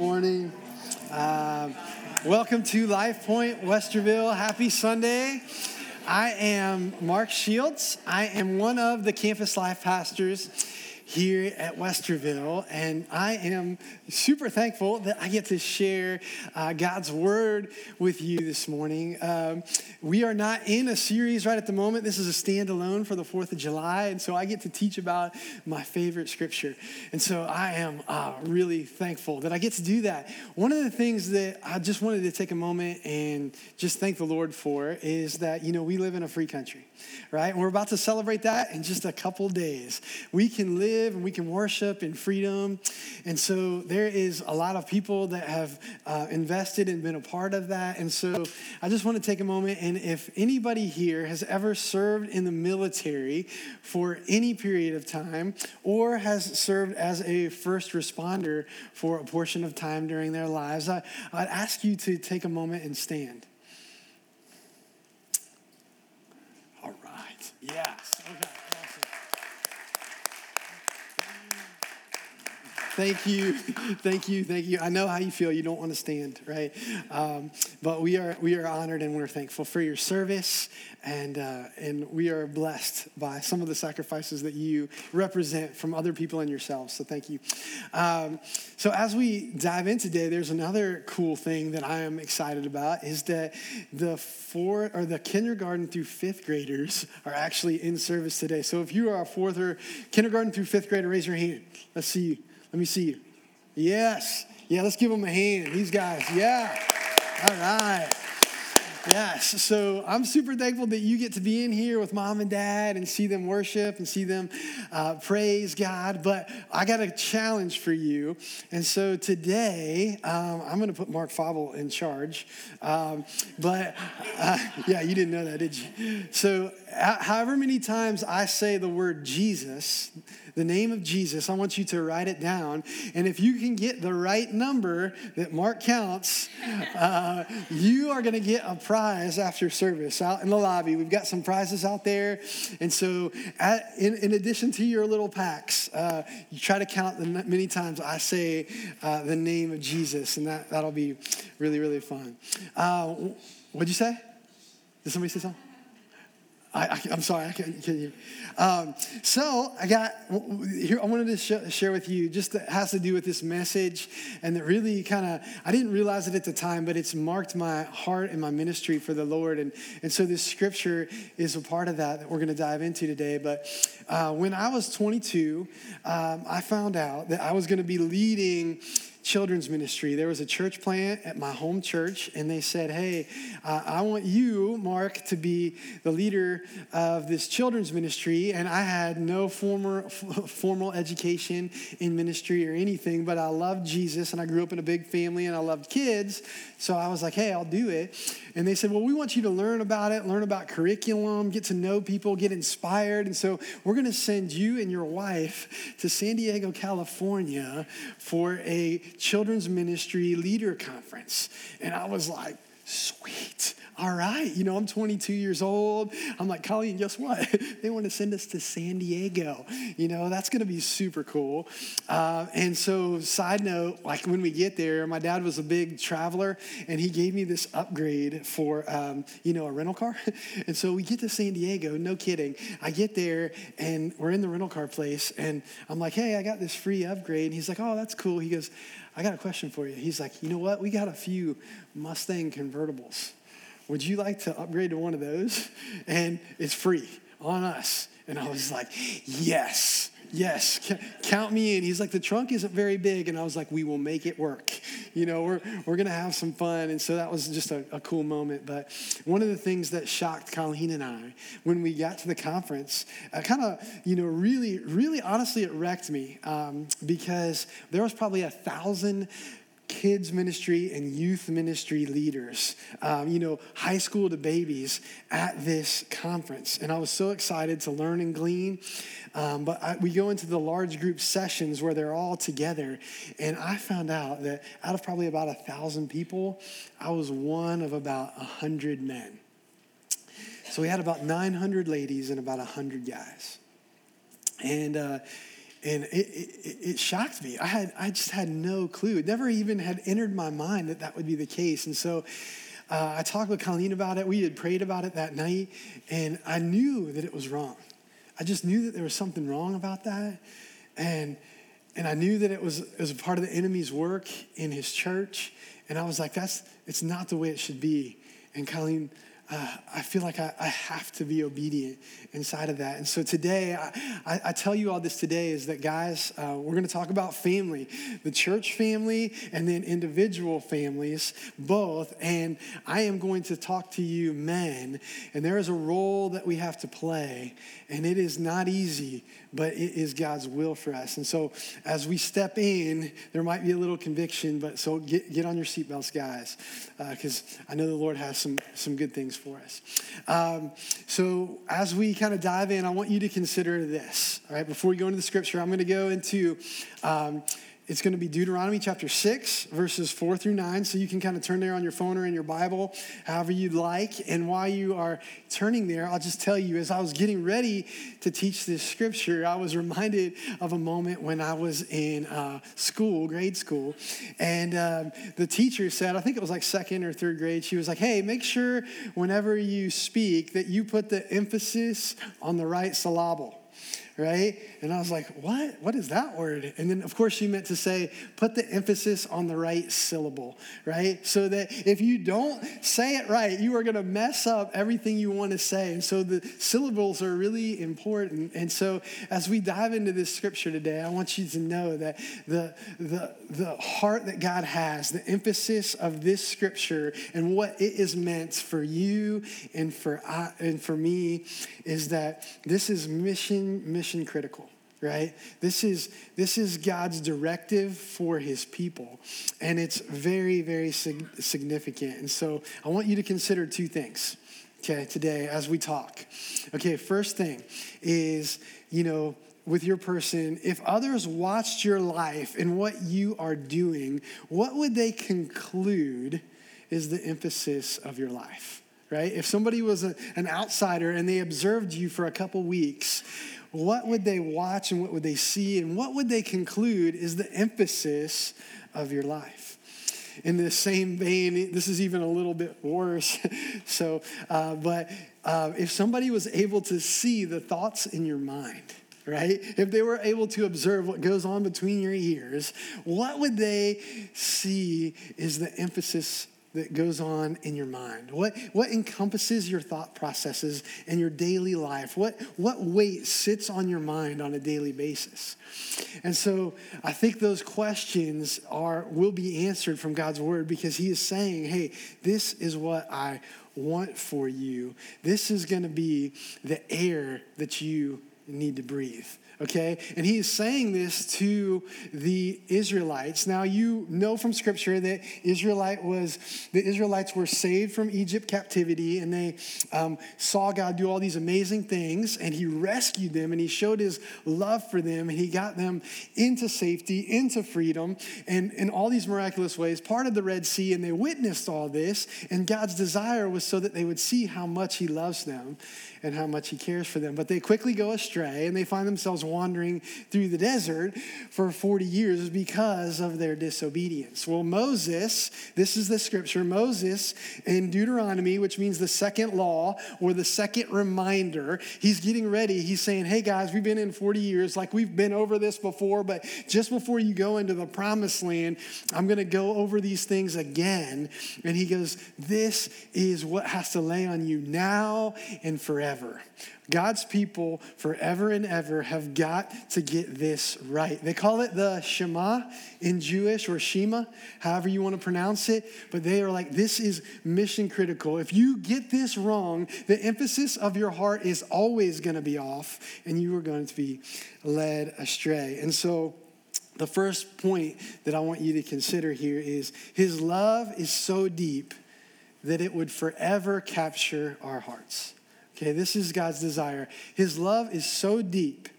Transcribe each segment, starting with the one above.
morning. Uh, welcome to Life Point Westerville. Happy Sunday. I am Mark Shields. I am one of the campus life pastors here at Westerville, and I am super thankful that I get to share uh, God's word with you this morning. Um, we are not in a series right at the moment. This is a standalone for the 4th of July, and so I get to teach about my favorite scripture. And so I am uh, really thankful that I get to do that. One of the things that I just wanted to take a moment and just thank the Lord for is that, you know, we live in a free country, right? And we're about to celebrate that in just a couple days. We can live live and we can worship in freedom. And so there is a lot of people that have uh, invested and been a part of that. And so I just want to take a moment and if anybody here has ever served in the military for any period of time or has served as a first responder for a portion of time during their lives, I, I'd ask you to take a moment and stand. All right. Yes. Okay. Thank you, thank you, thank you. I know how you feel. You don't want to stand, right? Um, but we are we are honored and we're thankful for your service, and uh, and we are blessed by some of the sacrifices that you represent from other people and yourselves. So thank you. Um, so as we dive in today, there's another cool thing that I am excited about is that the four or the kindergarten through fifth graders are actually in service today. So if you are a fourth or kindergarten through fifth grader, raise your hand. Let's see you. Let me see you. Yes. Yeah, let's give them a hand. These guys. Yeah. All right. Yes. So I'm super thankful that you get to be in here with mom and dad and see them worship and see them uh, praise God. But I got a challenge for you. And so today, um, I'm going to put Mark Fable in charge. Um, but uh, yeah, you didn't know that, did you? So, however many times I say the word Jesus, the name of Jesus, I want you to write it down. And if you can get the right number that Mark counts, uh, you are going to get a prize after service out in the lobby. We've got some prizes out there. And so, at, in, in, addition to your little packs, uh, you try to count the many times I say uh, the name of Jesus, and that, that'll be really, really fun. Uh, what'd you say? Did somebody say something? I, am sorry, I can't, can you? Um, so I got here. I wanted to sh- share with you just that has to do with this message, and that really kind of I didn't realize it at the time, but it's marked my heart and my ministry for the Lord, and and so this scripture is a part of that that we're going to dive into today. But uh, when I was 22, um, I found out that I was going to be leading children's ministry. There was a church plant at my home church, and they said, Hey, uh, I want you, Mark, to be the leader of this children's ministry. And I had no former, f- formal education in ministry or anything, but I loved Jesus, and I grew up in a big family, and I loved kids. So I was like, Hey, I'll do it. And they said, Well, we want you to learn about it, learn about curriculum, get to know people, get inspired. And so we're going to send you and your wife to San Diego, California for a children's ministry leader conference. And I was like, sweet. All right. You know, I'm 22 years old. I'm like, Colleen, guess what? they want to send us to San Diego. You know, that's going to be super cool. Uh, and so, side note, like when we get there, my dad was a big traveler and he gave me this upgrade for, um, you know, a rental car. and so we get to San Diego, no kidding. I get there and we're in the rental car place and I'm like, hey, I got this free upgrade. And he's like, oh, that's cool. He goes, I got a question for you. He's like, you know what? We got a few Mustang convertibles. Would you like to upgrade to one of those? And it's free on us. And I was like, yes. Yes, count me in. He's like, the trunk isn't very big. And I was like, we will make it work. You know, we're, we're going to have some fun. And so that was just a, a, cool moment. But one of the things that shocked Colleen and I when we got to the conference, uh, kind of, you know, really, really honestly, it wrecked me um, because there was probably a thousand kids ministry and youth ministry leaders, um, you know, high school to babies at this conference. And I was so excited to learn and glean. Um, but I, we go into the large group sessions where they're all together. And I found out that out of probably about a thousand people, I was one of about a hundred men. So we had about 900 ladies and about 100 guys. And, uh, and it, it, it, shocked me. I had I just had no clue. It never even had entered my mind that that would be the case. And so uh, I talked with Colleen about it. We had prayed about it that night, and I knew that it was wrong. I just knew that there was something wrong about that, and and I knew that it was it was a part of the enemy's work in his church. And I was like, that's it's not the way it should be. And Colleen uh, I feel like I, I, have to be obedient inside of that. And so today, I, I, I tell you all this today is that, guys, uh, we're going to talk about family, the church family, and then individual families, both. And I am going to talk to you, men, and there is a role that we have to play, and it is not easy, but it is God's will for us. And so as we step in, there might be a little conviction, but so get, get on your seatbelts, guys, because uh, I know the Lord has some, some good things for us. Um, so as we kind of dive in, I want you to consider this. All right, before we go into the scripture, I'm going to go into. Um, it's going to be Deuteronomy chapter 6, verses 4 through 9. So you can kind of turn there on your phone or in your Bible, however you'd like. And while you are turning there, I'll just tell you, as I was getting ready to teach this scripture, I was reminded of a moment when I was in uh, school, grade school. And um, the teacher said, I think it was like second or third grade, she was like, hey, make sure whenever you speak that you put the emphasis on the right syllable right? And I was like, what? What is that word? And then, of course, she meant to say, put the emphasis on the right syllable, right? So that if you don't say it right, you are going to mess up everything you want to say. And so the syllables are really important. And so as we dive into this scripture today, I want you to know that the, the, the heart that God has, the emphasis of this scripture and what it is meant for you and for, I, and for me is that this is mission, mission mission critical right this is this is god's directive for his people and it's very very significant and so i want you to consider two things okay today as we talk okay first thing is you know with your person, if others watched your life and what you are doing, what would they conclude is the emphasis of your life? Right? If somebody was a, an outsider and they observed you for a couple weeks, what would they watch and what would they see and what would they conclude is the emphasis of your life? In the same vein, this is even a little bit worse. so, uh, but uh, if somebody was able to see the thoughts in your mind, right? If they were able to observe what goes on between your ears, what would they see is the emphasis that goes on in your mind? What, what encompasses your thought processes in your daily life? What, what weight sits on your mind on a daily basis? And so I think those questions are will be answered from God's word because he is saying, hey, this is what I want for you. This is going to be the air that you need to breathe okay? And he is saying this to the Israelites. Now you know from scripture that Israelite was the Israelites were saved from Egypt captivity and they um, saw God do all these amazing things and he rescued them and he showed his love for them and he got them into safety, into freedom and in all these miraculous ways, part of the Red Sea and they witnessed all this and God's desire was so that they would see how much he loves them and how much he cares for them. But they quickly go astray and they find themselves wandering through the desert for 40 years because of their disobedience. Well, Moses, this is the scripture, Moses in Deuteronomy, which means the second law or the second reminder, he's getting ready. He's saying, Hey guys, we've been in 40 years, like we've been over this before, but just before you go into the promised land, I'm going to go over these things again. And he goes, This is what has to lay on you now and forever. God's people forever and ever have got to get this right. They call it the Shema in Jewish or Shema, however you want to pronounce it, but they are like, this is mission critical. If you get this wrong, the emphasis of your heart is always going to be off and you are going to be led astray. And so, the first point that I want you to consider here is his love is so deep that it would forever capture our hearts. Okay, this is God's desire. His love is so deep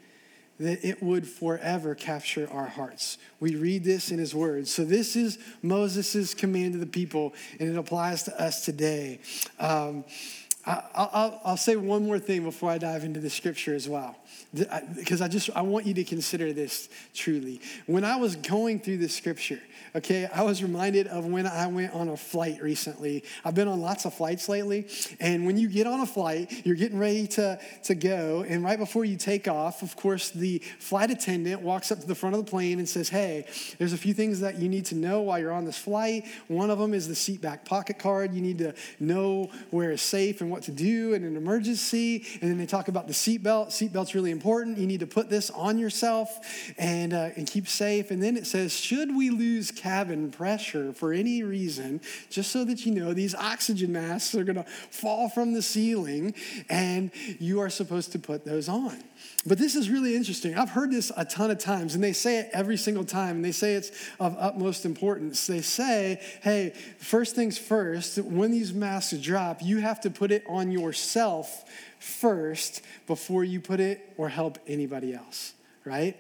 that it would forever capture our hearts. We read this in his words. So, this is Moses' command to the people, and it applies to us today. Um, I'll, I'll, say one more thing before I dive into the scripture as well, because I just I want you to consider this truly. When I was going through the scripture, okay, I was reminded of when I went on a flight recently. I've been on lots of flights lately, and when you get on a flight, you're getting ready to, to go, and right before you take off, of course, the flight attendant walks up to the front of the plane and says, Hey, there's a few things that you need to know while you're on this flight. One of them is the seat back pocket card. You need to know where is safe and what to do in an emergency. And then they talk about the seatbelt. Seatbelt's really important. You need to put this on yourself and, uh, and keep safe. And then it says, Should we lose cabin pressure for any reason, just so that you know these oxygen masks are going to fall from the ceiling and you are supposed to put those on. But this is really interesting. I've heard this a ton of times, and they say it every single time, and they say it's of utmost importance. They say, hey, first things first, when these masks drop, you have to put it on yourself first before you put it or help anybody else, right?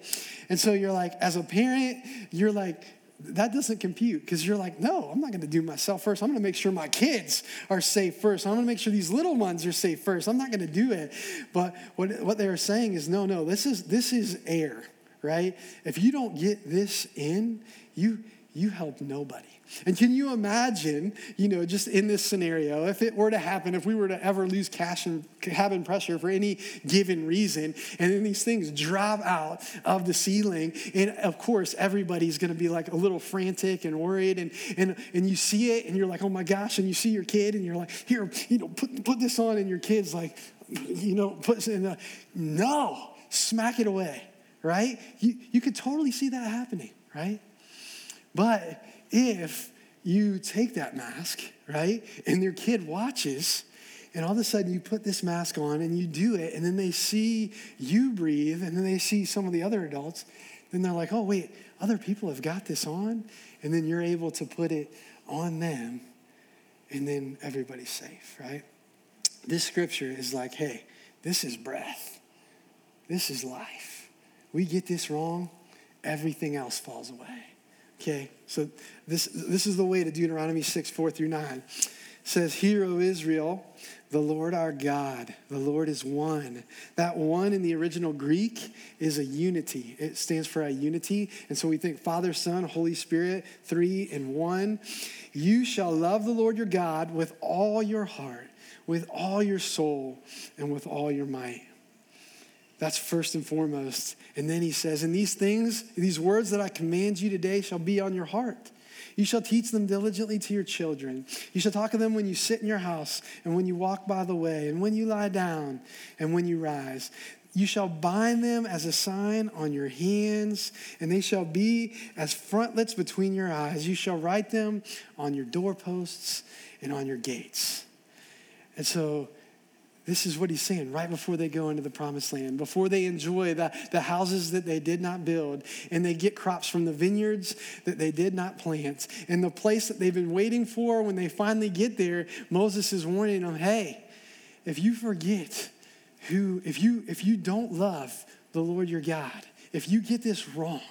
And so you're like, as a parent, you're like, that doesn't compute because you're like, no, I'm not going to do myself first. I'm going to make sure my kids are safe first. I'm going to make sure these little ones are safe first. I'm not going to do it. But what, what they are saying is, no, no, this is this is air, right? If you don't get this in, you you help nobody. And can you imagine, you know, just in this scenario, if it were to happen, if we were to ever lose cash and cabin pressure for any given reason, and then these things drop out of the ceiling, and of course, everybody's gonna be like a little frantic and worried, and, and, and you see it, and you're like, oh my gosh, and you see your kid, and you're like, here, you know, put, put this on, and your kid's like, you know, put in the, no, smack it away, right? You, you could totally see that happening, right? But if you take that mask, right, and your kid watches, and all of a sudden you put this mask on and you do it, and then they see you breathe, and then they see some of the other adults, then they're like, oh, wait, other people have got this on, and then you're able to put it on them, and then everybody's safe, right? This scripture is like, hey, this is breath, this is life. We get this wrong, everything else falls away. Okay, so this, this is the way to Deuteronomy 6, 4 through 9. It says, Hear, O Israel, the Lord our God, the Lord is one. That one in the original Greek is a unity. It stands for a unity. And so we think Father, Son, Holy Spirit, three in one. You shall love the Lord your God with all your heart, with all your soul, and with all your might. That's first and foremost. And then he says, And these things, these words that I command you today shall be on your heart. You shall teach them diligently to your children. You shall talk of them when you sit in your house, and when you walk by the way, and when you lie down, and when you rise. You shall bind them as a sign on your hands, and they shall be as frontlets between your eyes. You shall write them on your doorposts and on your gates. And so, this is what he's saying right before they go into the promised land, before they enjoy the, the houses that they did not build, and they get crops from the vineyards that they did not plant, and the place that they've been waiting for. When they finally get there, Moses is warning them hey, if you forget who, if you, if you don't love the Lord your God, if you get this wrong,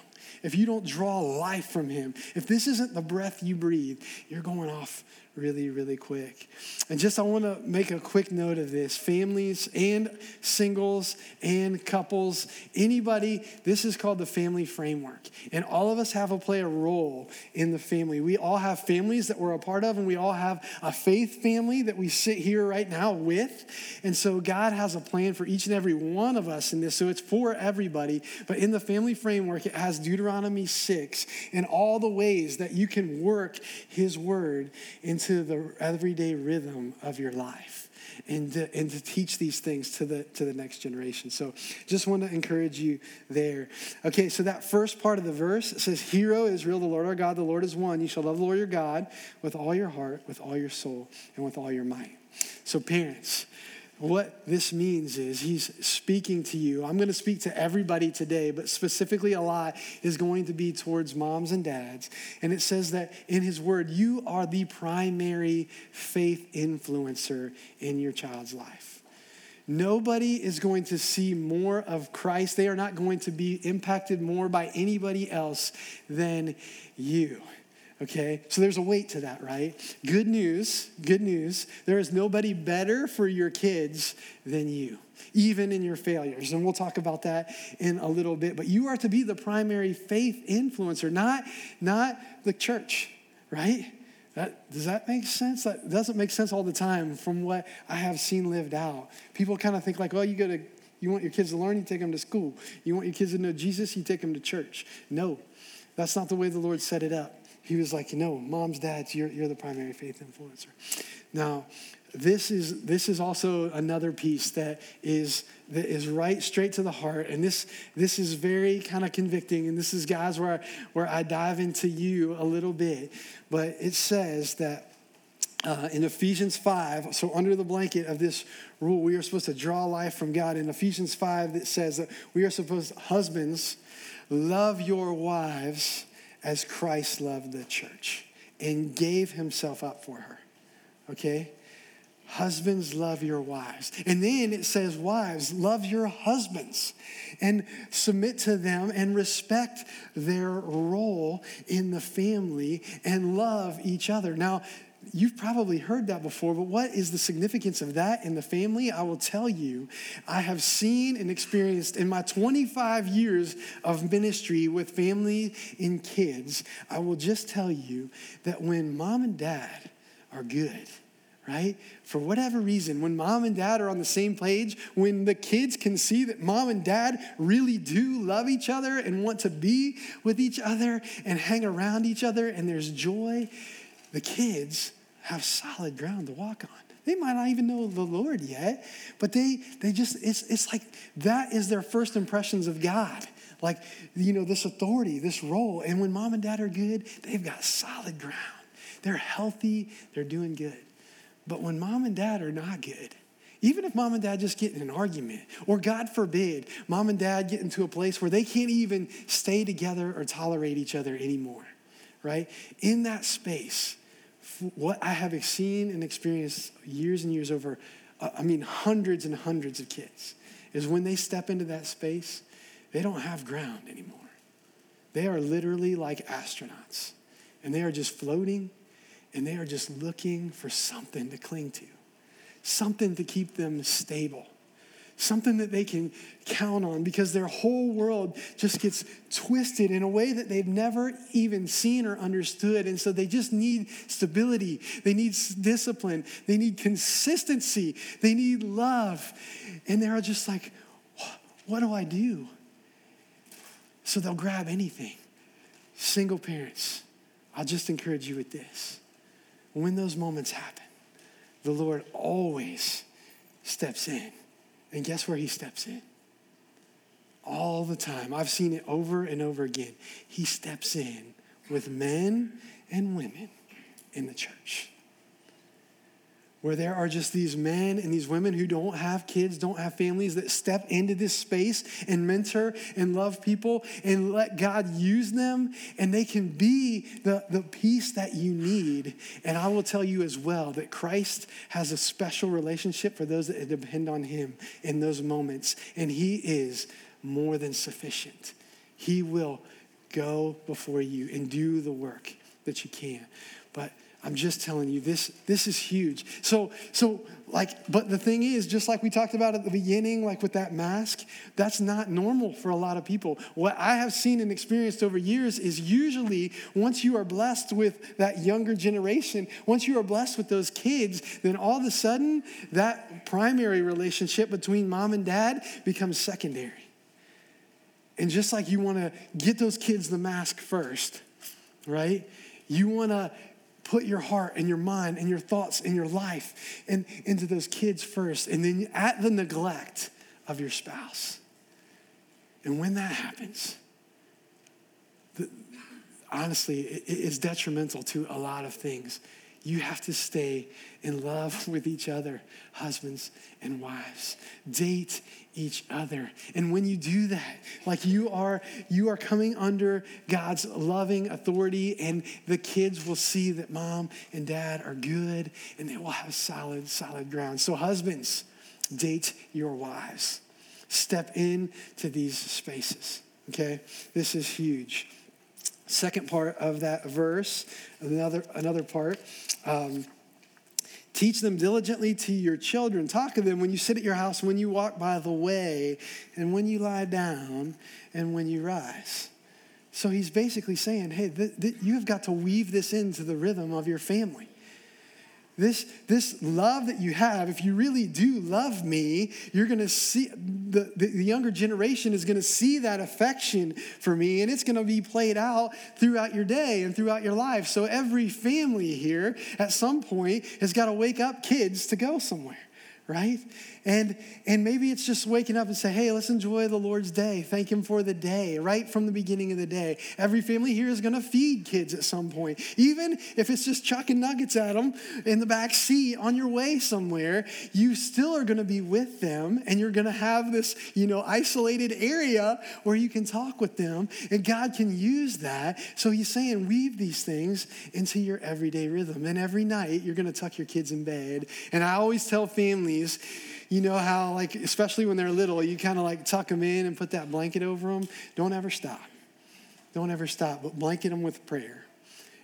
if you don't draw life from him, if this isn't the breath you breathe, you're going off really, really quick. And just I want to make a quick note of this families and singles and couples, anybody, this is called the family framework. And all of us have to play a role in the family. We all have families that we're a part of, and we all have a faith family that we sit here right now with. And so God has a plan for each and every one of us in this. So it's for everybody. But in the family framework, it has Deuteronomy 6 and all the ways that you can work His word in into the everyday rhythm of your life and to, and to teach these things to the to the next generation. So just want to encourage you there. Okay, so that first part of the verse says, hero Israel, the Lord our God, the Lord is one. You shall love the Lord your God with all your heart, with all your soul, and with all your might. So, parents, what this means is he's speaking to you. I'm going to speak to everybody today, but specifically a lot is going to be towards moms and dads. And it says that in his word, you are the primary faith influencer in your child's life. Nobody is going to see more of Christ. They are not going to be impacted more by anybody else than you Okay, so there's a weight to that, right? Good news, good news. There is nobody better for your kids than you, even in your failures. And we'll talk about that in a little bit. But you are to be the primary faith influencer, not, not the church, right? That, does that make sense? That doesn't make sense all the time from what I have seen lived out. People kind of think like, well, you go to, you want your kids to learn, you take them to school. You want your kids to know Jesus, you take them to church. No, that's not the way the Lord set it up. He was like, no, moms, dads, you're, you're the primary faith influencer. Now, this is this is also another piece that is that is right straight to the heart and this this is very kind of convicting and this is guys where I, where I dive into you a little bit but it says that uh, in Ephesians 5, so under the blanket of this rule, we are supposed to draw life from God. In Ephesians 5, it says that we are supposed, husbands, love your wives as Christ loved the church and gave himself up for her. Okay? Husbands, love your wives. And then it says, Wives, love your husbands and submit to them and respect their role in the family and love each other. Now, You've probably heard that before, but what is the significance of that in the family? I will tell you, I have seen and experienced in my 25 years of ministry with family and kids. I will just tell you that when mom and dad are good, right? For whatever reason, when mom and dad are on the same page, when the kids can see that mom and dad really do love each other and want to be with each other and hang around each other and there's joy, the kids have solid ground to walk on. They might not even know the Lord yet, but they they just it's it's like that is their first impressions of God. Like, you know, this authority, this role. And when mom and dad are good, they've got solid ground. They're healthy, they're doing good. But when mom and dad are not good, even if mom and dad just get in an argument, or God forbid, mom and dad get into a place where they can't even stay together or tolerate each other anymore, right? In that space, what I have seen and experienced years and years over, uh, I mean, hundreds and hundreds of kids, is when they step into that space, they don't have ground anymore. They are literally like astronauts, and they are just floating and they are just looking for something to cling to, something to keep them stable, something that they can count on because their whole world just gets twisted in a way that they've never even seen or understood. And so they just need stability, they need discipline, they need consistency, they need love. And they're just like, what do I do? So they'll grab anything. Single parents, I'll just encourage you with this when those moments happen, the Lord always steps in. And guess where he steps in? All the time. I've seen it over and over again. He steps in with men and women in the church where there are just these men and these women who don't have kids, don't have families, that step into this space and mentor and love people and let God use them, and they can be the, the peace that you need. And I will tell you as well that Christ has a special relationship for those that depend on Him in those moments, and He is more than sufficient. He will go before you and do the work that you can. But I'm just telling you, this, this is huge. So, so, like, but the thing is, just like we talked about at the beginning, like with that mask, that's not normal for a lot of people. What I have seen and experienced over years is usually once you are blessed with that younger generation, once you are blessed with those kids, then all of a sudden that primary relationship between mom and dad becomes secondary. And just like you want to get those kids the mask first, right? You want to put your heart and your mind and your thoughts and your life and, into those kids first, and then at the neglect of your spouse. And when that happens, the, honestly, it, it is detrimental to a lot of things. You have to stay in love with each other, husbands and wives. Date each other. And when you do that, like you are you are coming under God's loving authority and the kids will see that mom and dad are good and they will have solid solid ground. So husbands, date your wives. Step in to these spaces. Okay? This is huge. Second part of that verse, another, another part. Um, Teach them diligently to your children. Talk to them when you sit at your house, when you walk by the way, and when you lie down, and when you rise. So he's basically saying, hey, th- th- you have got to weave this into the rhythm of your family. This, this love that you have, if you really do love me, you're going to see, the, the, the younger generation is going to see that affection for me, and it's going to be played out throughout your day and throughout your life. So every family here at some point has got to wake up kids to go somewhere right? And and maybe it's just waking up and say, "Hey, let's enjoy the Lord's day. Thank him for the day." Right from the beginning of the day. Every family here is going to feed kids at some point. Even if it's just chucking nuggets at them in the back seat on your way somewhere, you still are going to be with them and you're going to have this, you know, isolated area where you can talk with them and God can use that. So he's saying, "Weave these things into your everyday rhythm." And every night you're going to tuck your kids in bed. And I always tell families you know how, like, especially when they're little, you kind of like tuck them in and put that blanket over them. Don't ever stop. Don't ever stop, but blanket them with prayer.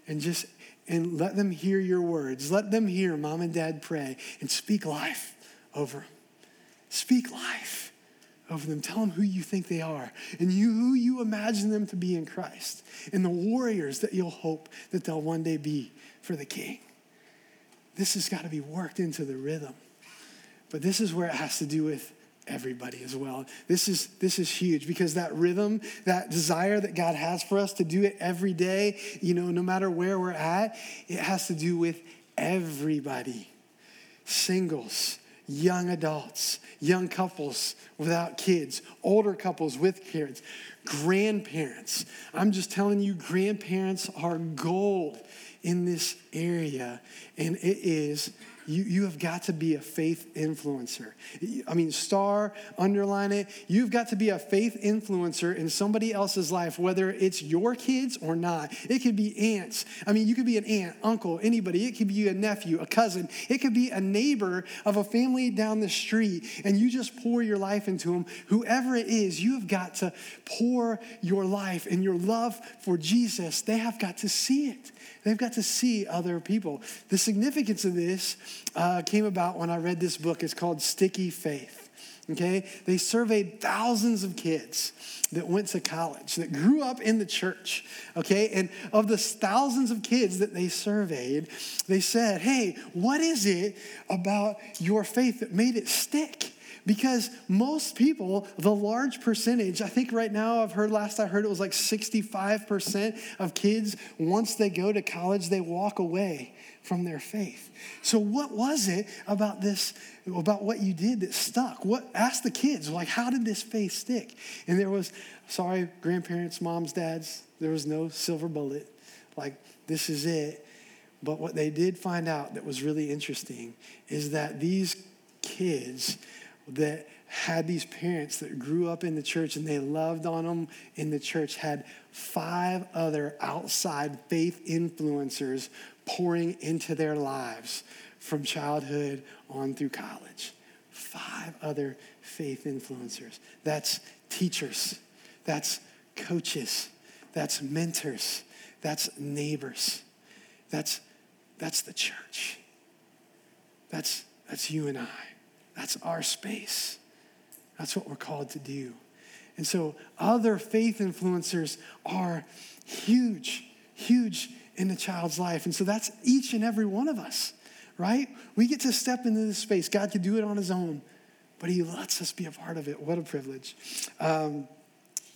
And just, and let them hear your words. Let them hear mom and dad pray and speak life over them. Speak life over them. Tell them who you think they are and you, who you imagine them to be in Christ and the warriors that you'll hope that they'll one day be for the King. This has got to be worked into the rhythm. But this is where it has to do with everybody as well. This is this is huge because that rhythm, that desire that God has for us to do it every day, you know, no matter where we're at, it has to do with everybody. Singles, young adults, young couples without kids, older couples with kids, grandparents. I'm just telling you grandparents are gold in this area and it is you, you have got to be a faith influencer. I mean, star, underline it. You've got to be a faith influencer in somebody else's life, whether it's your kids or not. It could be aunts. I mean, you could be an aunt, uncle, anybody. It could be a nephew, a cousin. It could be a neighbor of a family down the street, and you just pour your life into them. Whoever it is, you have got to pour your life and your love for Jesus. They have got to see it. They've got to see other people. The significance of this uh, came about when I read this book. It's called Sticky Faith. Okay? They surveyed thousands of kids that went to college, that grew up in the church. Okay? And of the thousands of kids that they surveyed, they said, hey, what is it about your faith that made it stick? Because most people, the large percentage, I think right now I've heard, last I heard it was like 65% of kids, once they go to college, they walk away from their faith. So, what was it about this, about what you did that stuck? What, ask the kids, like, how did this faith stick? And there was, sorry, grandparents, moms, dads, there was no silver bullet. Like, this is it. But what they did find out that was really interesting is that these kids, that had these parents that grew up in the church and they loved on them in the church had five other outside faith influencers pouring into their lives from childhood on through college. Five other faith influencers. That's teachers, that's coaches, that's mentors, that's neighbors, that's, that's the church. That's, that's you and I. That's our space. That's what we're called to do. And so, other faith influencers are huge, huge in a child's life. And so, that's each and every one of us, right? We get to step into this space. God could do it on his own, but he lets us be a part of it. What a privilege. Um,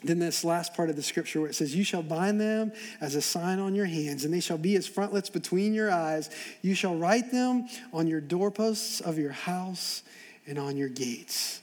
then this last part of the scripture where it says, You shall bind them as a sign on your hands, and they shall be as frontlets between your eyes. You shall write them on your doorposts of your house and on your gates.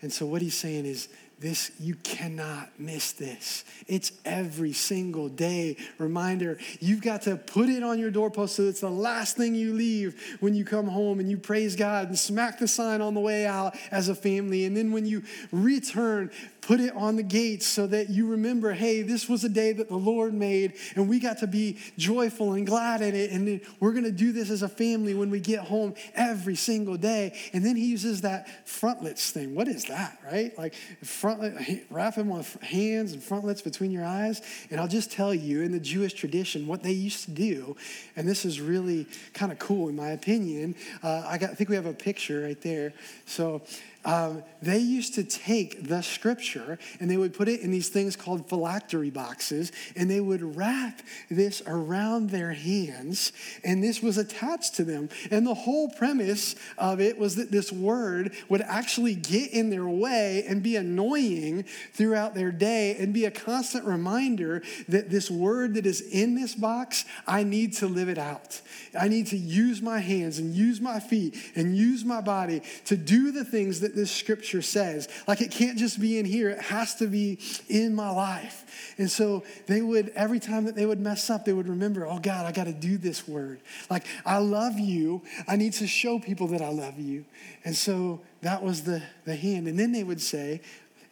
And so what he's saying is this you cannot miss this. It's every single day. Reminder you've got to put it on your doorpost so it's the last thing you leave when you come home and you praise god and smack the sign on the way out as a family. And then when you return put it on the gates so that you remember, hey, this was a day that the Lord made, and we got to be joyful and glad in it. And we're going to do this as a family when we get home every single day. And then he uses that frontlets thing. What is that, right? Like frontlet, wrap him on hands and frontlets between your eyes. And I'll just tell you, in the Jewish tradition, what they used to do, and this is really kind of cool in my opinion. Uh, I, got, I think we have a picture right there. So um, they used to take the scripture and they would put it in these things called phylactery boxes and they would wrap this around their hands and this was attached to them. And the whole premise of it was that this word would actually get in their way and be annoying throughout their day and be a constant reminder that this word that is in this box, I need to live it out. I need to use my hands and use my feet and use my body to do the things that that this scripture says. Like it can't just be in here, it has to be in my life. And so they would, every time that they would mess up, they would remember, oh God, I got to do this word. Like, I love you. I need to show people that I love you. And so that was the, the hand. And then they would say,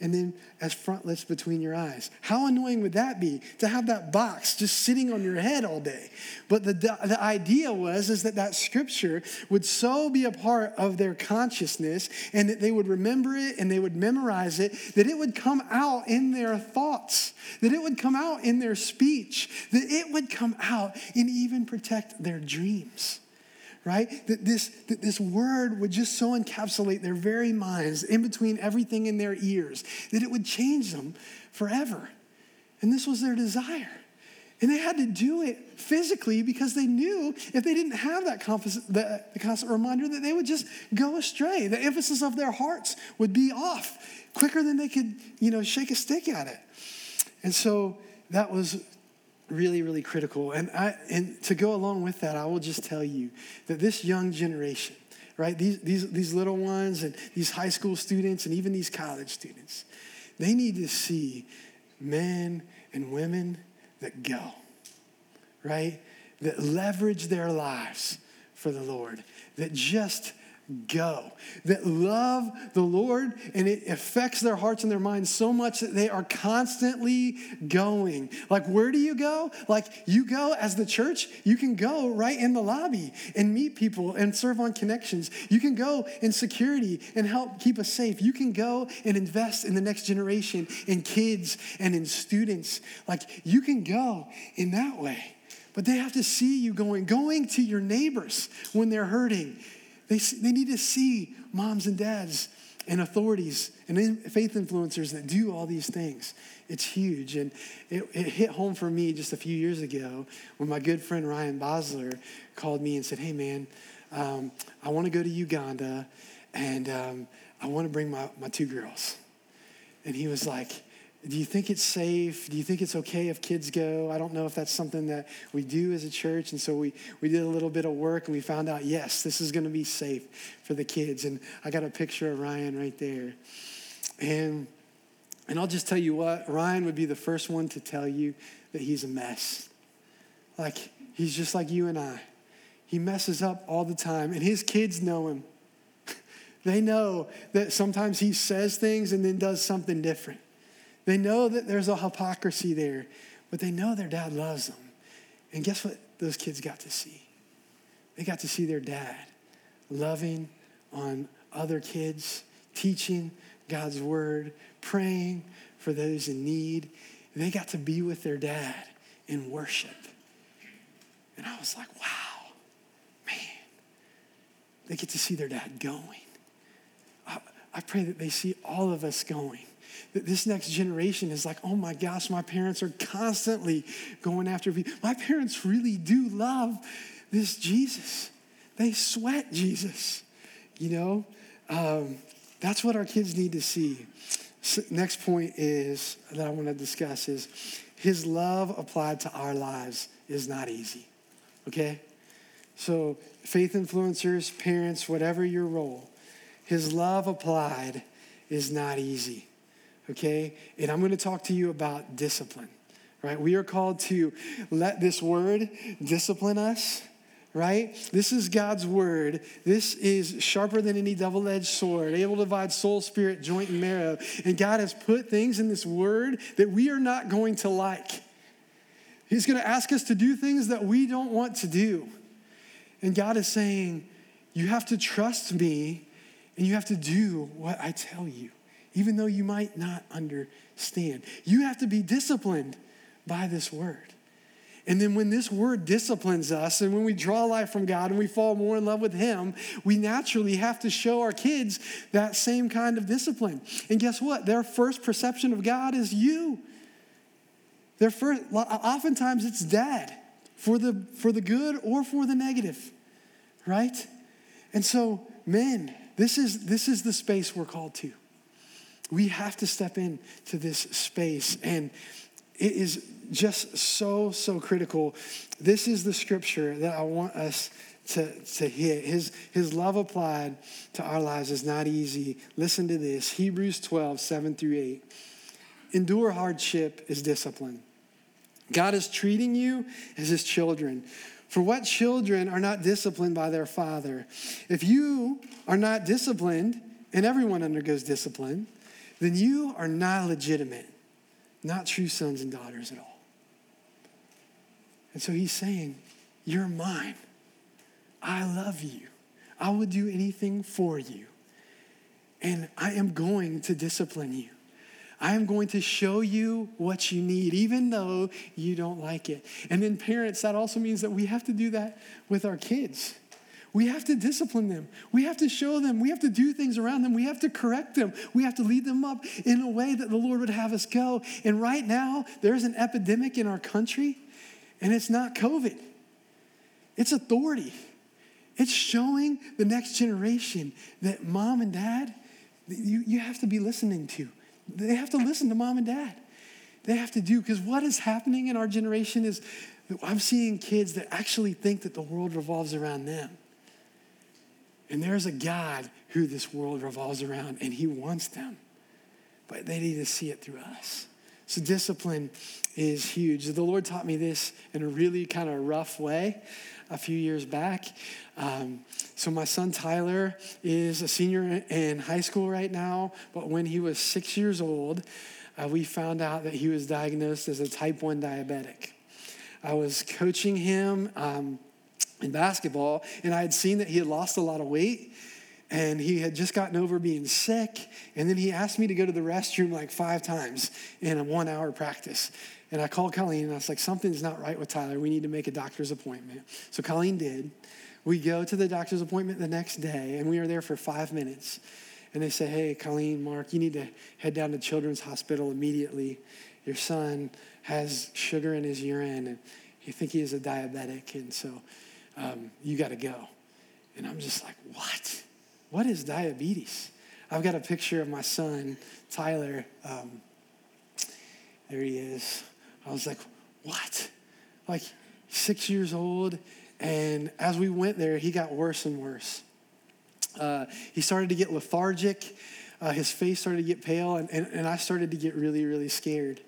and then as frontlets between your eyes. How annoying would that be to have that box just sitting on your head all day? But the, the idea was is that that scripture would so be a part of their consciousness and that they would remember it and they would memorize it that it would come out in their thoughts, that it would come out in their speech, that it would come out and even protect their dreams right? That this, that this word would just so encapsulate their very minds in between everything in their ears that it would change them forever. And this was their desire. And they had to do it physically because they knew if they didn't have that the, the constant reminder that they would just go astray. The emphasis of their hearts would be off quicker than they could, you know, shake a stick at it. And so that was really, really critical. And, I, and to go along with that, I will just tell you that this young generation, right, these, these, these little ones and these high school students and even these college students, they need to see men and women that go, right, that leverage their lives for the Lord, that just go, that love the Lord, and it affects their hearts and their minds so much that they are constantly going. Like, where do you go? Like, you go as the church, you can go right in the lobby and meet people and serve on connections. You can go in security and help keep us safe. You can go and invest in the next generation, in kids and in students. Like, you can go in that way. But they have to see you going, going to your neighbors when they're hurting they, they need to see moms and dads and authorities and faith influencers that do all these things. It's huge. And it, it, hit home for me just a few years ago when my good friend Ryan Bosler called me and said, Hey, man, um, I want to go to Uganda and um, I want to bring my, my two girls. And he was like, do you think it's safe? Do you think it's okay if kids go? I don't know if that's something that we do as a church. And so we, we did a little bit of work and we found out, yes, this is going to be safe for the kids. And I got a picture of Ryan right there. And, and I'll just tell you what, Ryan would be the first one to tell you that he's a mess. Like, he's just like you and I. He messes up all the time, and his kids know him. they know that sometimes he says things and then does something different. They know that there's a hypocrisy there, but they know their dad loves them. And guess what those kids got to see? They got to see their dad loving on other kids, teaching God's word, praying for those in need. They got to be with their dad in worship. And I was like, wow, man, they get to see their dad going. I, I pray that they see all of us going this next generation is like, oh my gosh, my parents are constantly going after me. My parents really do love this Jesus. They sweat Jesus, you know? Um, that's what our kids need to see. So next point is that I want to discuss is his love applied to our lives is not easy. Okay? So, faith influencers, parents, whatever your role, his love applied is not easy okay? And I'm going to talk to you about discipline, right? We are called to let this word discipline us, right? This is God's word. This is sharper than any double edged sword, able to divide soul, spirit, joint, and marrow. And God has put things in this word that we are not going to like. He's going to ask us to do things that we don't want to do. And God is saying, You have to trust me and you have to do what I tell you, even though you might not understand. You have to be disciplined by this word. And then when this word disciplines us and when we draw life from God and we fall more in love with Him, we naturally have to show our kids that same kind of discipline. And guess what? Their first perception of God is you. Their first, oftentimes it's dad for the, for the good or for the negative, right? And so, men, this is, this is the space we're called to. We have to step into this space. And it is just so, so critical. This is the scripture that I want us to, to hit. His, his love applied to our lives is not easy. Listen to this Hebrews 12, 7 through 8. Endure hardship is discipline. God is treating you as his children. For what children are not disciplined by their father? If you are not disciplined, and everyone undergoes discipline, then you are not legitimate, not true sons and daughters at all. And so he's saying, You're mine. I love you. I will do anything for you. And I am going to discipline you. I am going to show you what you need, even though you don't like it. And then, parents, that also means that we have to do that with our kids. We have to discipline them. We have to show them. We have to do things around them. We have to correct them. We have to lead them up in a way that the Lord would have us go. And right now, there's an epidemic in our country and it's not COVID, it's authority. It's showing the next generation that mom and dad, you, you have to be listening to. They have to listen to mom and dad. They have to do, because what is happening in our generation is I'm seeing kids that actually think that the world revolves around them. And there's a God who this world revolves around, and He wants them. But they need to see it through us. So, discipline is huge. The Lord taught me this in a really kind of rough way a few years back. Um, so, my son Tyler is a senior in high school right now, but when he was six years old, uh, we found out that he was diagnosed as a type 1 diabetic. I was coaching him um, in basketball, and I had seen that he had lost a lot of weight and he had just gotten over being sick. And then he asked me to go to the restroom like five times in a one hour practice. And I called Colleen and I was like, something's not right with Tyler. We need to make a doctor's appointment. So Colleen did. We go to the doctor's appointment the next day and we are there for five minutes. And they say, hey, Colleen, Mark, you need to head down to Children's Hospital immediately. Your son has sugar in his urine and you think he is a diabetic. And so um, you got to go. And I'm just like, what? What is diabetes? I've got a picture of my son, Tyler. Um, there he is. I was like, what? Like six years old. And as we went there, he got worse and worse. Uh, he started to get lethargic. Uh, his face started to get pale, and, and, and I started to get really, really scared.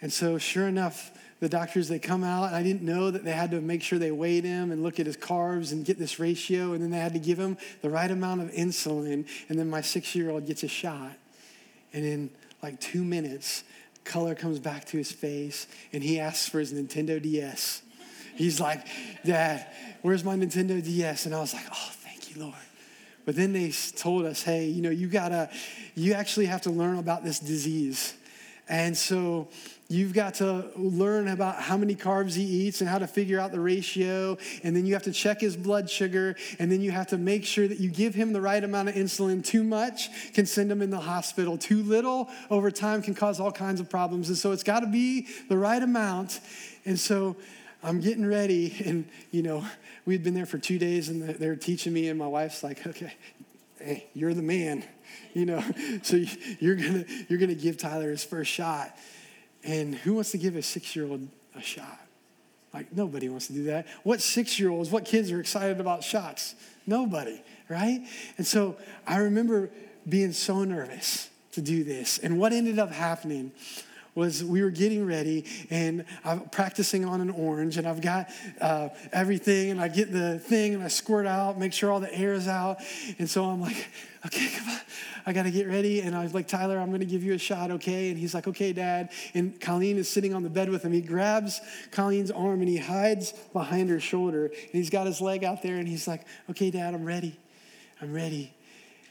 And so, sure enough, the doctors, they come out, and I didn't know that they had to make sure they weighed him and look at his carbs and get this ratio, and then they had to give him the right amount of insulin, and then my six-year-old gets a shot. And in like two minutes, color comes back to his face, and he asks for his Nintendo DS. He's like, Dad, where's my Nintendo DS? And I was like, oh, thank you, Lord. But then they told us, hey, you know, you gotta, you actually have to learn about this disease. And so You've got to learn about how many carbs he eats and how to figure out the ratio. And then you have to check his blood sugar. And then you have to make sure that you give him the right amount of insulin. Too much can send him in the hospital. Too little over time can cause all kinds of problems. And so it's got to be the right amount. And so I'm getting ready. And, you know, we'd been there for two days and they're teaching me. And my wife's like, okay, hey, you're the man. You know, so you're gonna you're gonna give Tyler his first shot. And who wants to give a six year old a shot? Like, nobody wants to do that. What six year olds, what kids are excited about shots? Nobody, right? And so I remember being so nervous to do this. And what ended up happening was we were getting ready and I'm practicing on an orange and I've got uh, everything and I get the thing and I squirt out, make sure all the air is out. And so I'm like, okay, come on, I got to get ready. And I was like, Tyler, I'm going to give you a shot, okay? And he's like, okay, dad. And Colleen is sitting on the bed with him. He grabs Colleen's arm and he hides behind her shoulder. And he's got his leg out there and he's like, okay, dad, I'm ready. I'm ready.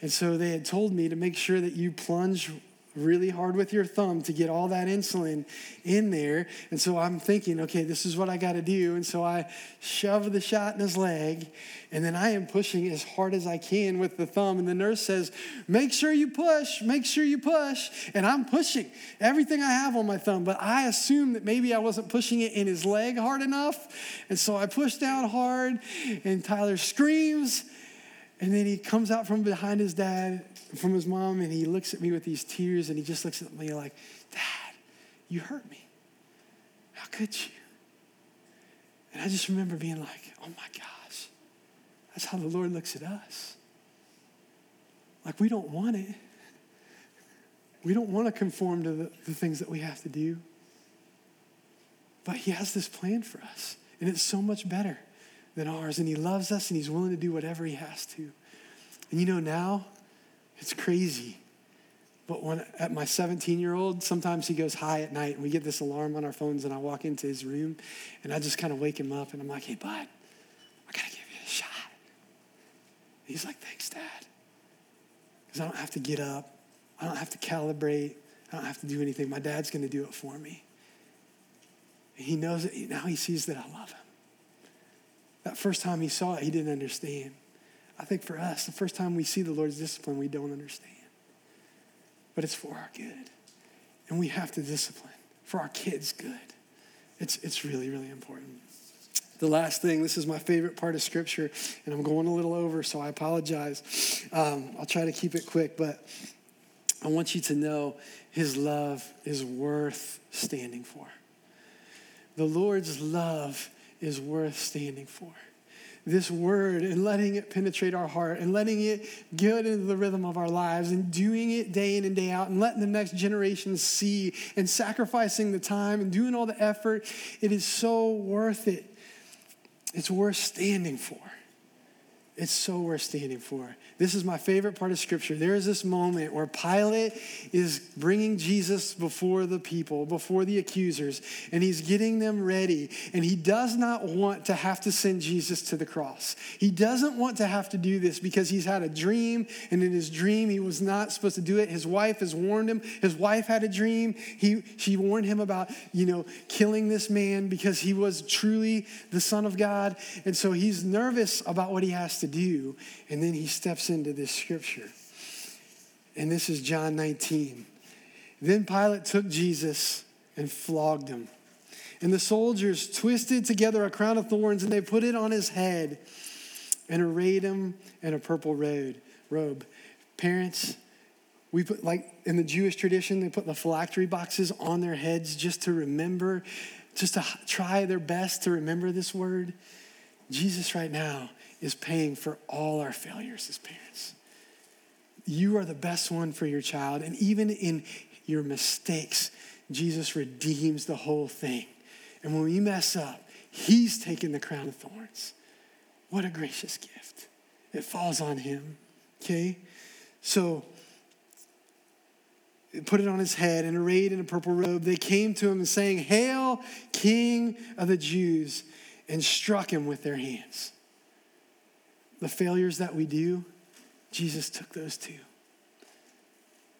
And so they had told me to make sure that you plunge really hard with your thumb to get all that insulin in there. And so I'm thinking, okay, this is what I got to do. And so I shove the shot in his leg, and then I am pushing as hard as I can with the thumb. And the nurse says, make sure you push, make sure you push. And I'm pushing everything I have on my thumb, but I assumed that maybe I wasn't pushing it in his leg hard enough. And so I push down hard, and Tyler screams. And then he comes out from behind his dad from his mom and he looks at me with these tears and he just looks at me like, Dad, you hurt me. How could you? And I just remember being like, oh my gosh, that's how the Lord looks at us. Like we don't want it. We don't want to conform to the, the things that we have to do. But He has this plan for us, and it's so much better than ours. And He loves us, and He's willing to do whatever He has to. And you know, now, it's crazy. But when at my 17 year old, sometimes he goes high at night and we get this alarm on our phones and I walk into his room and I just kind of wake him up and I'm like, hey, bud, I gotta give you a shot. And he's like, thanks, Dad. Because I don't have to get up, I don't have to calibrate, I don't have to do anything. My dad's gonna do it for me. And he knows it, now he sees that I love him. That first time he saw it, he didn't understand. I think for us, the first time we see the Lord's discipline, we don't understand. But it's for our good. And we have to discipline for our kids' good. It's, it's really, really important. The last thing, this is my favorite part of Scripture, and I'm going a little over, so I apologize. Um, I'll try to keep it quick, but I want you to know His love is worth standing for. The Lord's love is worth standing for this word and letting it penetrate our heart and letting it get into the rhythm of our lives and doing it day in and day out and letting the next generation see and sacrificing the time and doing all the effort, it is so worth it. It's worth standing for. It's so worth standing for. This is my favorite part of Scripture. There is this moment where Pilate is bringing Jesus before the people, before the accusers, and he's getting them ready. And he does not want to have to send Jesus to the cross. He doesn't want to have to do this because he's had a dream, and in his dream, he was not supposed to do it. His wife has warned him. His wife had a dream. He, she warned him about, you know, killing this man because he was truly the Son of God. And so he's nervous about what he has to do. And then he steps into this scripture. And this is John 19. Then Pilate took Jesus and flogged him. And the soldiers twisted together a crown of thorns and they put it on his head and arrayed him in a purple robe. Parents, we put, like in the Jewish tradition, they put the phylactery boxes on their heads just to remember, just to try their best to remember this word. Jesus, right now, is paying for all our failures as parents. You are the best one for your child. And even in your mistakes, Jesus redeems the whole thing. And when we mess up, He's taken the crown of thorns. What a gracious gift. It falls on Him. Okay? So, put it on his head and arrayed in a purple robe. They came to him and saying, Hail, King of the Jews, and struck him with their hands the failures that we do, Jesus took those too.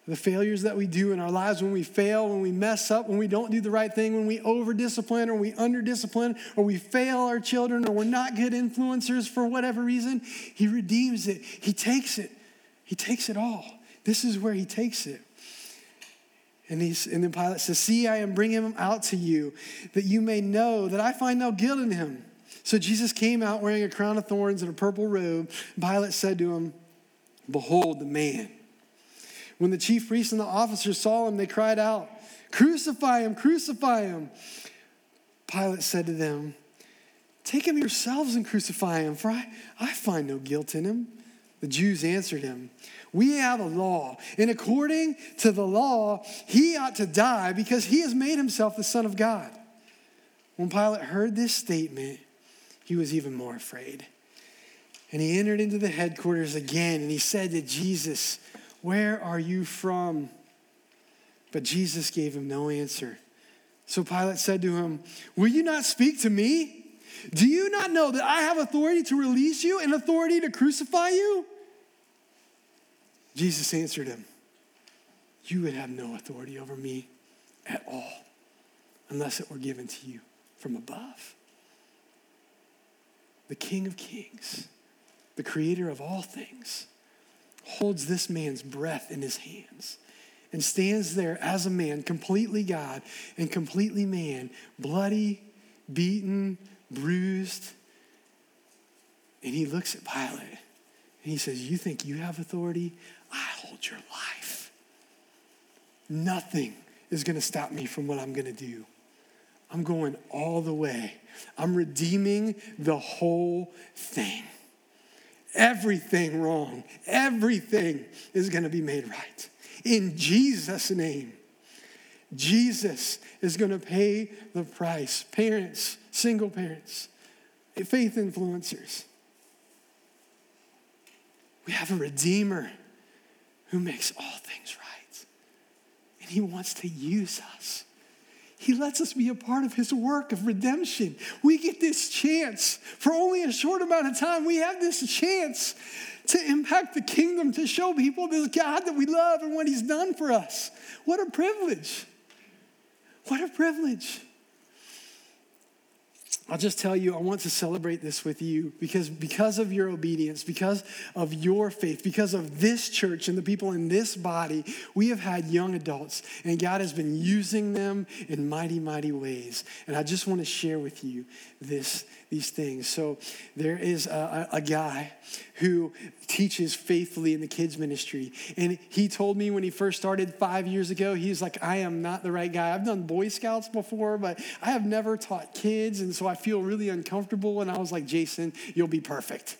The failures that we do in our lives when we fail, when we mess up, when we don't do the right thing, when we over discipline or we under discipline or we fail our children or we're not good influencers for whatever reason, He redeems it. He takes it. He takes it all. This is where He takes it. And, he's, and then Pilate says, See, I am bringing him out to you that you may know that I find no guilt in him. So Jesus came out wearing a crown of thorns and a purple robe. Pilate said to him, Behold the man. When the chief priests and the officers saw him, they cried out, Crucify him, crucify him. Pilate said to them, Take him yourselves and crucify him, for I, I find no guilt in him. The Jews answered him, We have a law, and according to the law, he ought to die because he has made himself the Son of God. When Pilate heard this statement, he was even more afraid. And he entered into the headquarters again, and he said to Jesus, Where are you from? But Jesus gave him no answer. So Pilate said to him, Will you not speak to me? Do you not know that I have authority to release you and authority to crucify you? Jesus answered him, You would have no authority over me at all unless it were given to you from above. The King of Kings, the creator of all things, holds this man's breath in his hands and stands there as a man, completely God and completely man, bloody, beaten, bruised. And he looks at Pilate and he says, You think you have authority? I hold your life. Nothing is going to stop me from what I'm going to do. I'm going all the way. I'm redeeming the whole thing. Everything wrong, everything is going to be made right. In Jesus' name, Jesus is going to pay the price. Parents, single parents, faith influencers. We have a Redeemer who makes all things right. And He wants to use us. He lets us be a part of His work of redemption. We get this chance for only a short amount of time. We have this chance to impact the kingdom, to show people this God that we love and what He's done for us. What a privilege! What a privilege. I'll just tell you, I want to celebrate this with you because, because of your obedience, because of your faith, because of this church and the people in this body, we have had young adults, and God has been using them in mighty, mighty ways. And I just want to share with you this, these things. So there is a, a guy who teaches faithfully in the kids ministry. And he told me when he first started five years ago, he's like, I am not the right guy. I've done Boy Scouts before, but I have never taught kids. And so I feel really uncomfortable. And I was like, Jason, you'll be perfect.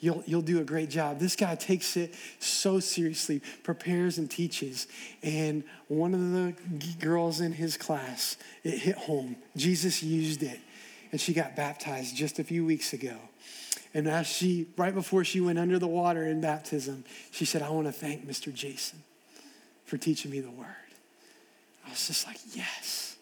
You'll, you'll do a great job. This guy takes it so seriously, prepares and teaches. And one of the girls in his class, it hit home. Jesus used it. And she got baptized just a few weeks ago. And as she, right before she went under the water in baptism, she said, I want to thank Mr. Jason for teaching me the word. I was just like, yes.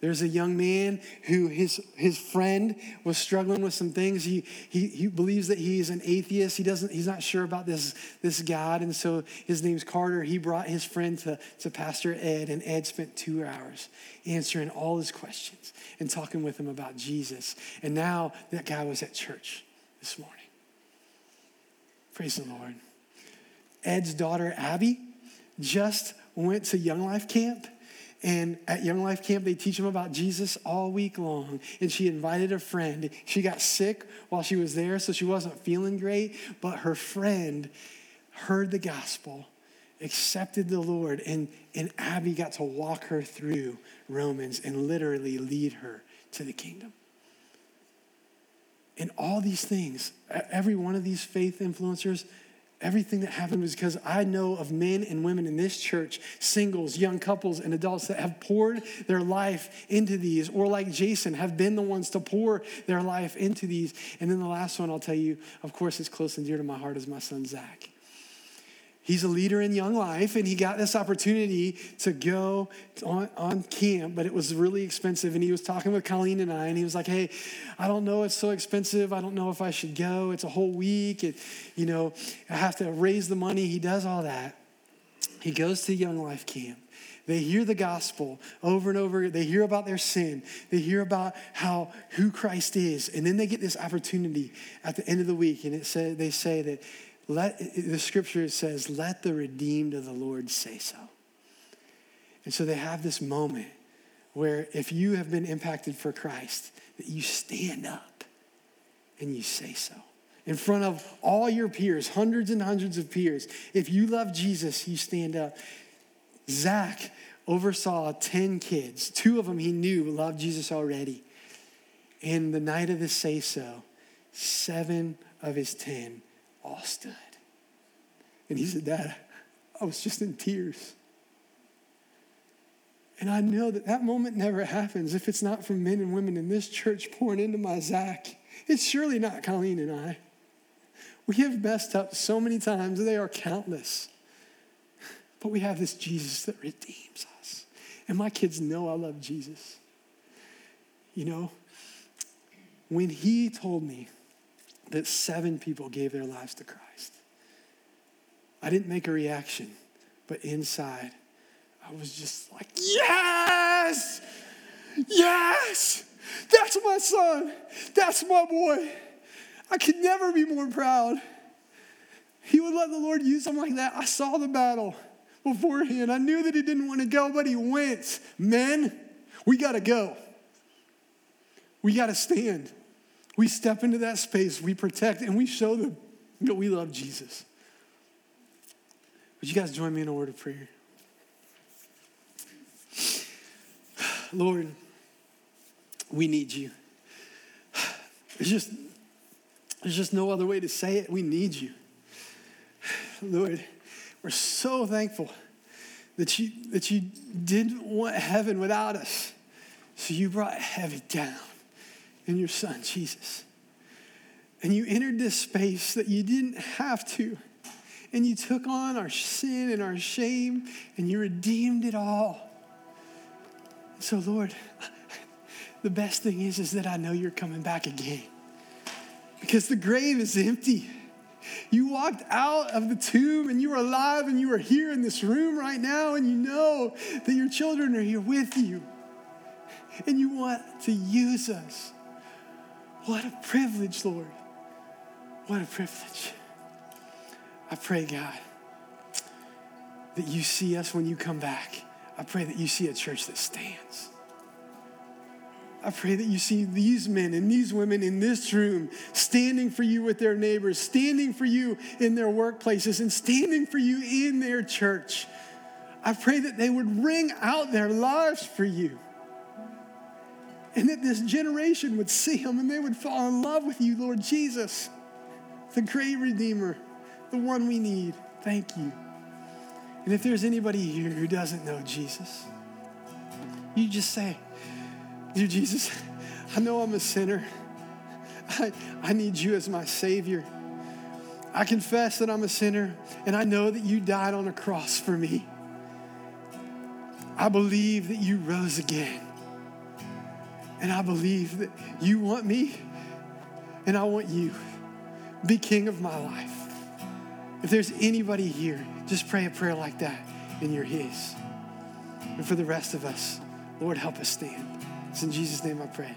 There's a young man who his, his friend was struggling with some things. He, he, he believes that he's an atheist. He doesn't, he's not sure about this, this God. And so his name's Carter. He brought his friend to, to Pastor Ed, and Ed spent two hours answering all his questions and talking with him about Jesus. And now that guy was at church this morning. Praise the Lord. Ed's daughter, Abby, just went to Young Life Camp. And at Young Life Camp, they teach them about Jesus all week long. And she invited a friend. She got sick while she was there, so she wasn't feeling great. But her friend heard the gospel, accepted the Lord, and, and Abby got to walk her through Romans and literally lead her to the kingdom. And all these things, every one of these faith influencers, everything that happened was because I know of men and women in this church, singles, young couples, and adults that have poured their life into these, or like Jason, have been the ones to pour their life into these. And then the last one I'll tell you, of course, is close and dear to my heart, is my son, Zach he's a leader in young life and he got this opportunity to go on, on camp but it was really expensive. And he was talking with colleen and i and he was like hey i don't know it's so expensive. I don't know if i should go. It's a whole week. It, you know i have to raise the money. He does all that. He goes to young life camp. They hear the gospel over and over. They hear about their sin. They hear about how who christ is. And then they get this opportunity at the end of the week and it said they say that let, the scripture says, let the redeemed of the Lord say so. And so they have this moment where if you have been impacted for Christ, that you stand up and you say so. In front of all your peers, hundreds and hundreds of peers. If you love Jesus, you stand up. Zach oversaw 10 kids. Two of them he knew loved Jesus already. And the night of the say so, seven of his 10 all stood. And he said, Dad, I was just in tears. And I know that that moment never happens if it's not from men and women in this church pouring into my Zach. It's surely not Colleen and I. We have messed up so many times, they are countless. But we have this Jesus that redeems us. And my kids know I love Jesus. You know, when he told me that seven people gave their lives to Christ, I didn't make a reaction, but inside, I was just like, yes, yes, that's my son, that's my boy. I could never be more proud. He would let the Lord use him like that. I saw the battle beforehand. I knew that he didn't want to go, but he went. Men, we got to go. We got to stand. We step into that space, we protect, and we show them that we love Jesus. Would you guys join me in a word of prayer? Lord, we need you. There's just, there's just no other way to say it. We need you. Lord, we're so thankful that you, that you didn't want heaven without us. So you brought heaven down in your son, Jesus. And you entered this space that you didn't have to. And you took on our sin and our shame and you redeemed it all. So, Lord, the best thing is, is that I know you're coming back again because the grave is empty. You walked out of the tomb and you are alive and you are here in this room right now and you know that your children are here with you and you want to use us. What a privilege, Lord. What a privilege. I pray, God, that you see us when you come back. I pray that you see a church that stands. I pray that you see these men and these women in this room standing for you with their neighbors, standing for you in their workplaces, and standing for you in their church. I pray that they would ring out their lives for you. And that this generation would see him and they would fall in love with you, Lord Jesus, the great Redeemer, the one we need. Thank you. And if there's anybody here who doesn't know Jesus, you just say, Dear Jesus, I know I'm a sinner. I, I need you as my Savior. I confess that I'm a sinner, and I know that you died on a cross for me. I believe that you rose again. And I believe that you want me, and I want you. Be king of my life. If there's anybody here, just pray a prayer like that, and you're His. And for the rest of us, Lord, help us stand. It's in Jesus' name I pray.